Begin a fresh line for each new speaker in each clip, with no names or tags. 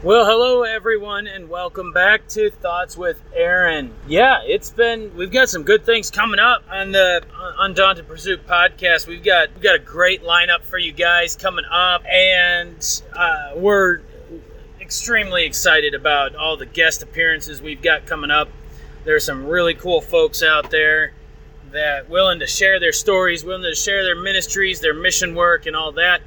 Well, hello everyone, and welcome back to Thoughts with Aaron. Yeah, it's been we've got some good things coming up on the Undaunted Pursuit podcast. We've got we've got a great lineup for you guys coming up, and uh, we're extremely excited about all the guest appearances we've got coming up. There's some really cool folks out there that willing to share their stories, willing to share their ministries, their mission work, and all that.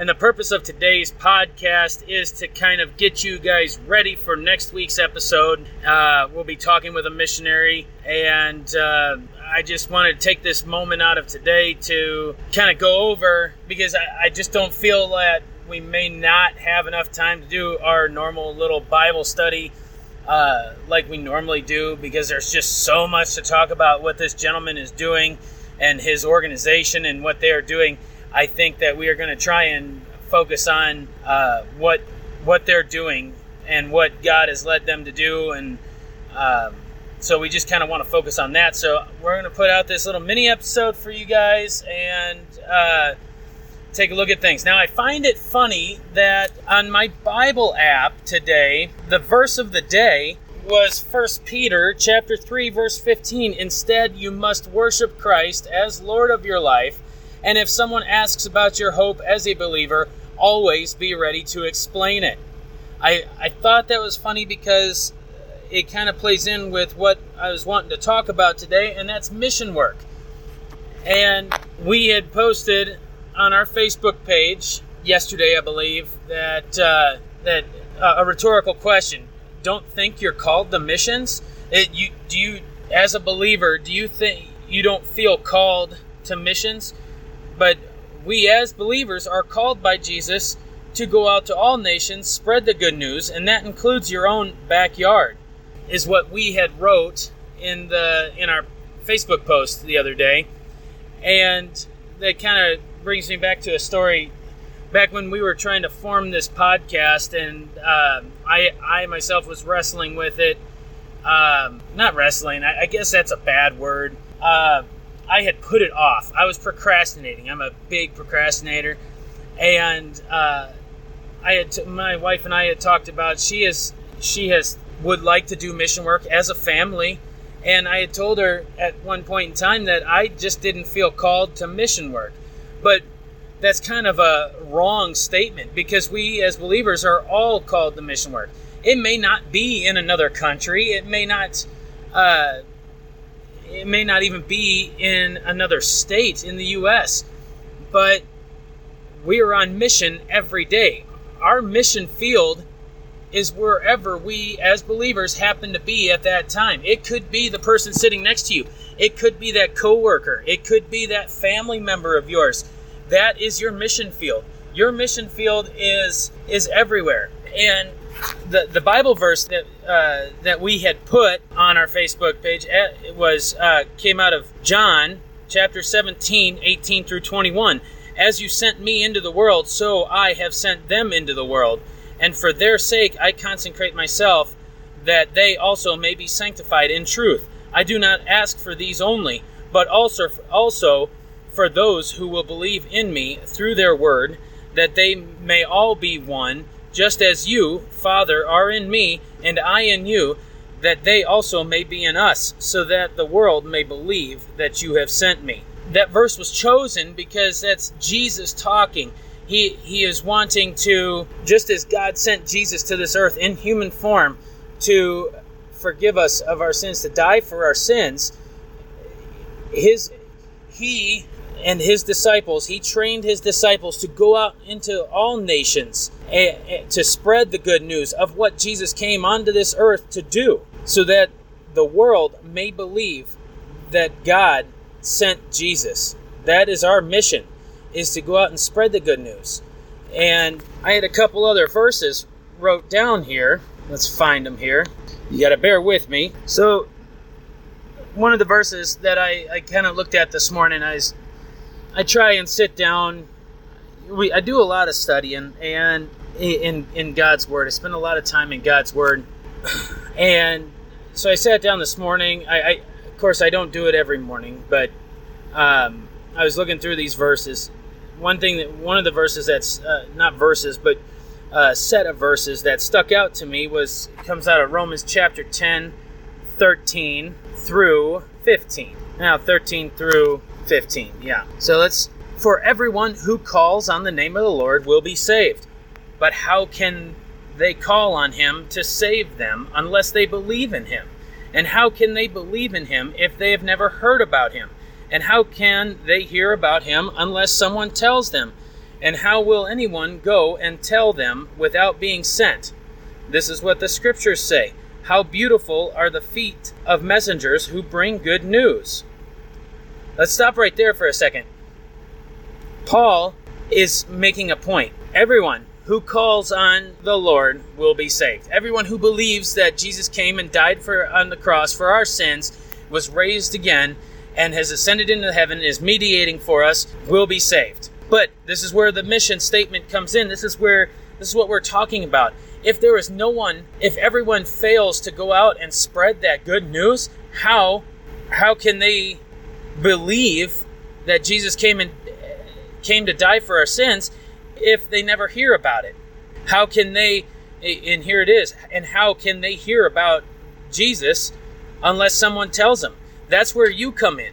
And the purpose of today's podcast is to kind of get you guys ready for next week's episode. Uh, we'll be talking with a missionary, and uh, I just wanted to take this moment out of today to kind of go over because I, I just don't feel that we may not have enough time to do our normal little Bible study uh, like we normally do because there's just so much to talk about what this gentleman is doing and his organization and what they are doing. I think that we are going to try and focus on uh, what what they're doing and what God has led them to do, and um, so we just kind of want to focus on that. So we're going to put out this little mini episode for you guys and uh, take a look at things. Now I find it funny that on my Bible app today, the verse of the day was 1 Peter chapter 3 verse 15 instead you must worship Christ as Lord of your life and if someone asks about your hope as a believer, always be ready to explain it. I, I thought that was funny because it kind of plays in with what I was wanting to talk about today, and that's mission work. And we had posted on our Facebook page yesterday, I believe, that uh, that uh, a rhetorical question: Don't think you're called to missions. It, you do you as a believer? Do you think you don't feel called to missions? But we as believers are called by Jesus to go out to all nations, spread the good news, and that includes your own backyard. Is what we had wrote in the in our Facebook post the other day. And that kind of brings me back to a story back when we were trying to form this podcast, and uh, I, I myself was wrestling with it. Um, not wrestling, I, I, guess that's a bad word. Uh, I had put it off. I was procrastinating. I'm a big procrastinator, and uh, I had t- my wife and I had talked about she is she has would like to do mission work as a family, and I had told her at one point in time that I just didn't feel called to mission work, but that's kind of a wrong statement because we as believers are all called to mission work. It may not be in another country. It may not. Uh, it may not even be in another state in the U.S., but we are on mission every day. Our mission field is wherever we as believers happen to be at that time. It could be the person sitting next to you. It could be that coworker. It could be that family member of yours. That is your mission field. Your mission field is is everywhere. And the the Bible verse that uh, that we had put on our Facebook page eh, it was uh, came out of John chapter 17 18 through 21 as you sent me into the world so I have sent them into the world. And for their sake I consecrate myself that they also may be sanctified in truth. I do not ask for these only but also also for those who will believe in me through their word that they may all be one just as you, Father, are in me, and I in you, that they also may be in us, so that the world may believe that you have sent me. That verse was chosen because that's Jesus talking. He, he is wanting to, just as God sent Jesus to this earth in human form to forgive us of our sins, to die for our sins, his he and his disciples, he trained his disciples to go out into all nations to spread the good news of what Jesus came onto this earth to do, so that the world may believe that God sent Jesus. That is our mission, is to go out and spread the good news. And I had a couple other verses wrote down here. Let's find them here. You got to bear with me. So, one of the verses that I, I kind of looked at this morning, I was I try and sit down. We I do a lot of studying and in in God's word. I spend a lot of time in God's word, and so I sat down this morning. I, I of course I don't do it every morning, but um, I was looking through these verses. One thing that one of the verses that's uh, not verses, but uh, set of verses that stuck out to me was comes out of Romans chapter 10, 13 through 15. Now 13 through 15. Yeah. So let's for everyone who calls on the name of the Lord will be saved. But how can they call on him to save them unless they believe in him? And how can they believe in him if they have never heard about him? And how can they hear about him unless someone tells them? And how will anyone go and tell them without being sent? This is what the scriptures say. How beautiful are the feet of messengers who bring good news. Let's stop right there for a second. Paul is making a point. Everyone who calls on the Lord will be saved. Everyone who believes that Jesus came and died for on the cross for our sins, was raised again, and has ascended into heaven, is mediating for us, will be saved. But this is where the mission statement comes in. This is where this is what we're talking about. If there is no one, if everyone fails to go out and spread that good news, how how can they believe that Jesus came and came to die for our sins if they never hear about it? How can they and here it is, and how can they hear about Jesus unless someone tells them? That's where you come in.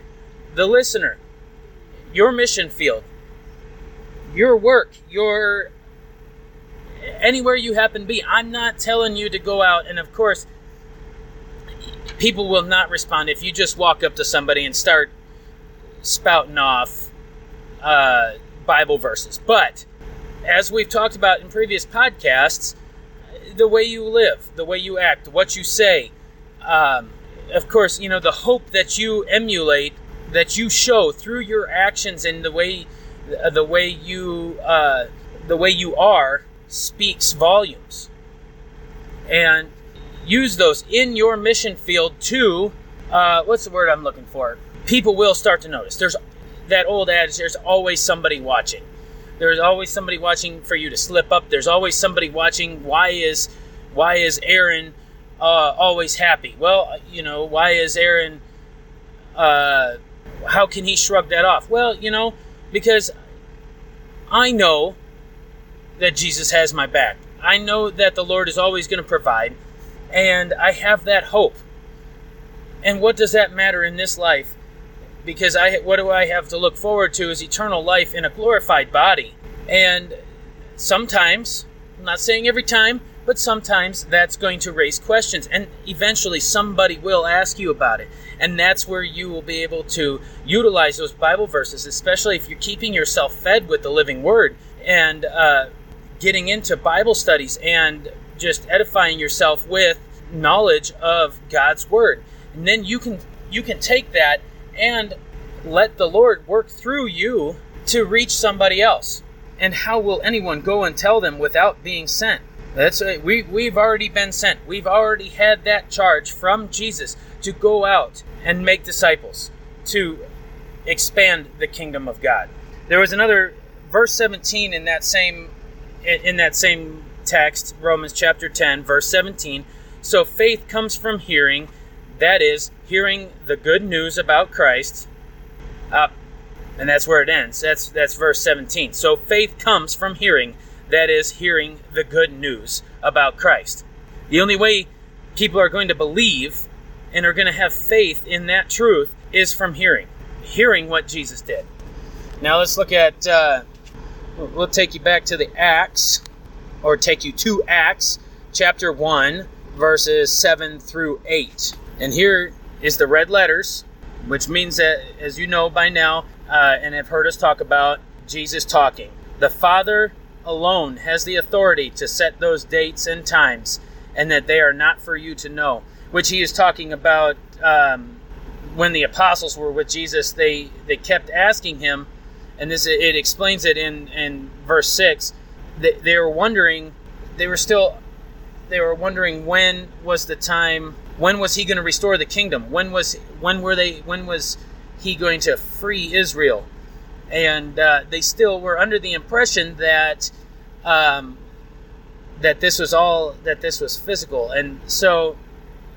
The listener, your mission field, your work, your anywhere you happen to be. I'm not telling you to go out and of course people will not respond if you just walk up to somebody and start spouting off uh, Bible verses. But as we've talked about in previous podcasts, the way you live, the way you act, what you say, um, of course, you know, the hope that you emulate, that you show through your actions and the way the way you uh, the way you are speaks volumes and use those in your mission field to uh, what's the word i'm looking for people will start to notice there's that old adage there's always somebody watching there's always somebody watching for you to slip up there's always somebody watching why is why is aaron uh, always happy well you know why is aaron uh, how can he shrug that off well you know because I know that Jesus has my back. I know that the Lord is always going to provide, and I have that hope. And what does that matter in this life? Because I what do I have to look forward to is eternal life in a glorified body. And sometimes, I'm not saying every time, but sometimes that's going to raise questions. And eventually somebody will ask you about it. And that's where you will be able to utilize those bible verses especially if you're keeping yourself fed with the living word and uh, getting into bible studies and just edifying yourself with knowledge of god's word. And then you can you can take that and let the lord work through you to reach somebody else and how will anyone go and tell them without being sent that's right. We we've already been sent. We've already had that charge from Jesus to go out and make disciples to expand the kingdom of God. There was another verse 17 in that same in that same text, Romans chapter 10, verse 17. So faith comes from hearing, that is, hearing the good news about Christ. Uh, and that's where it ends. That's that's verse 17. So faith comes from hearing that is hearing the good news about Christ. The only way people are going to believe and are going to have faith in that truth is from hearing, hearing what Jesus did. Now let's look at, uh, we'll take you back to the Acts, or take you to Acts chapter 1, verses 7 through 8. And here is the red letters, which means that, as you know by now, uh, and have heard us talk about, Jesus talking. The Father alone has the authority to set those dates and times, and that they are not for you to know. Which he is talking about um, when the apostles were with Jesus. They they kept asking him, and this it explains it in in verse six. They, they were wondering, they were still, they were wondering when was the time. When was he going to restore the kingdom? When was when were they? When was he going to free Israel? and uh, they still were under the impression that um, that this was all that this was physical, and so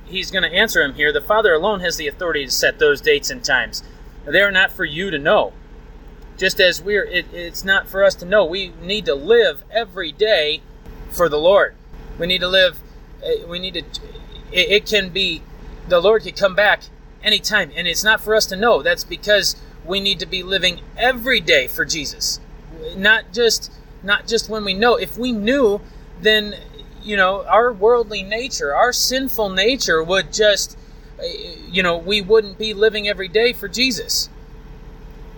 he's going to answer him here. The Father alone has the authority to set those dates and times. They are not for you to know. Just as we're, it, it's not for us to know. We need to live every day for the Lord. We need to live. uh, We need to. It, it can be. The Lord could come back anytime, and it's not for us to know. That's because we need to be living every day for Jesus, not just not just when we know. If we knew, then you know our worldly nature, our sinful nature, would just uh, you know we wouldn't be living every day for Jesus.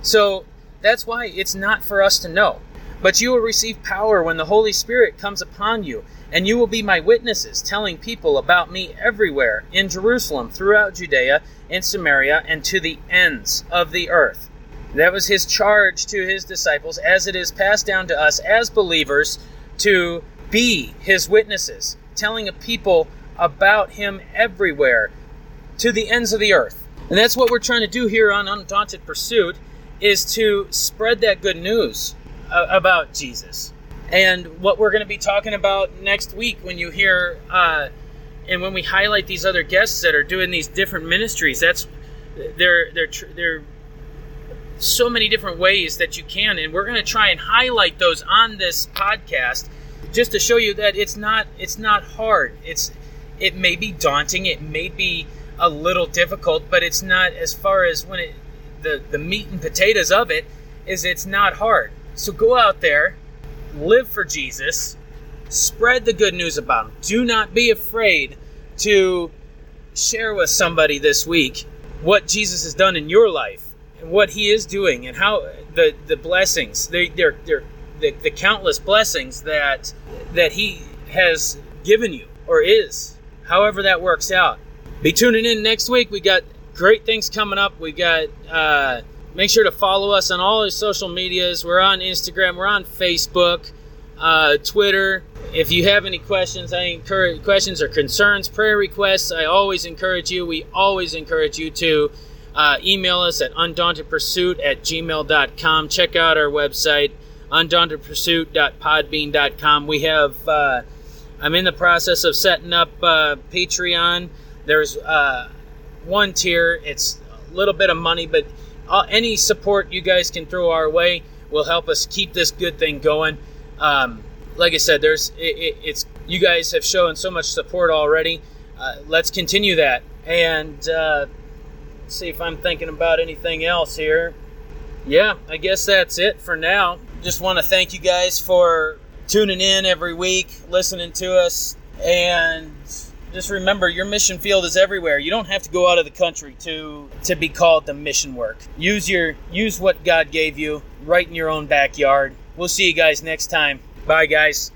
So that's why it's not for us to know. But you will receive power when the Holy Spirit comes upon you, and you will be my witnesses, telling people about me everywhere in Jerusalem, throughout Judea and Samaria, and to the ends of the earth. That was his charge to his disciples, as it is passed down to us as believers to be his witnesses, telling a people about him everywhere to the ends of the earth. And that's what we're trying to do here on Undaunted Pursuit is to spread that good news about Jesus. And what we're going to be talking about next week when you hear uh, and when we highlight these other guests that are doing these different ministries, that's they're they're tr- they're so many different ways that you can and we're going to try and highlight those on this podcast just to show you that it's not it's not hard. It's it may be daunting, it may be a little difficult, but it's not as far as when it the the meat and potatoes of it is it's not hard. So go out there, live for Jesus, spread the good news about him. Do not be afraid to share with somebody this week what Jesus has done in your life and what he is doing and how the the blessings they they're, they're the, the countless blessings that that he has given you or is however that works out. Be tuning in next week. We got great things coming up. We got uh, make sure to follow us on all our social medias. We're on instagram we're on facebook uh, twitter. If you have any questions i encourage questions or concerns prayer requests i always encourage you we always encourage you to uh, email us at undauntedpursuit at gmail.com check out our website undauntedpursuit.podbean.com we have uh, i'm in the process of setting up uh, patreon. There's uh, one tier. It's a little bit of money but uh, any support you guys can throw our way will help us keep this good thing going. Um, like i said there's it, it, it's you guys have shown so much support already. Uh, let's continue that. And uh, see if i'm thinking about anything else here. Yeah i guess that's it for now. Just want to thank you guys for tuning in every week listening to us and just remember your mission field is everywhere. You don't have to go out of the country to to be called to mission work. Use your use what god gave you right in your own backyard. We'll see you guys next time. Bye guys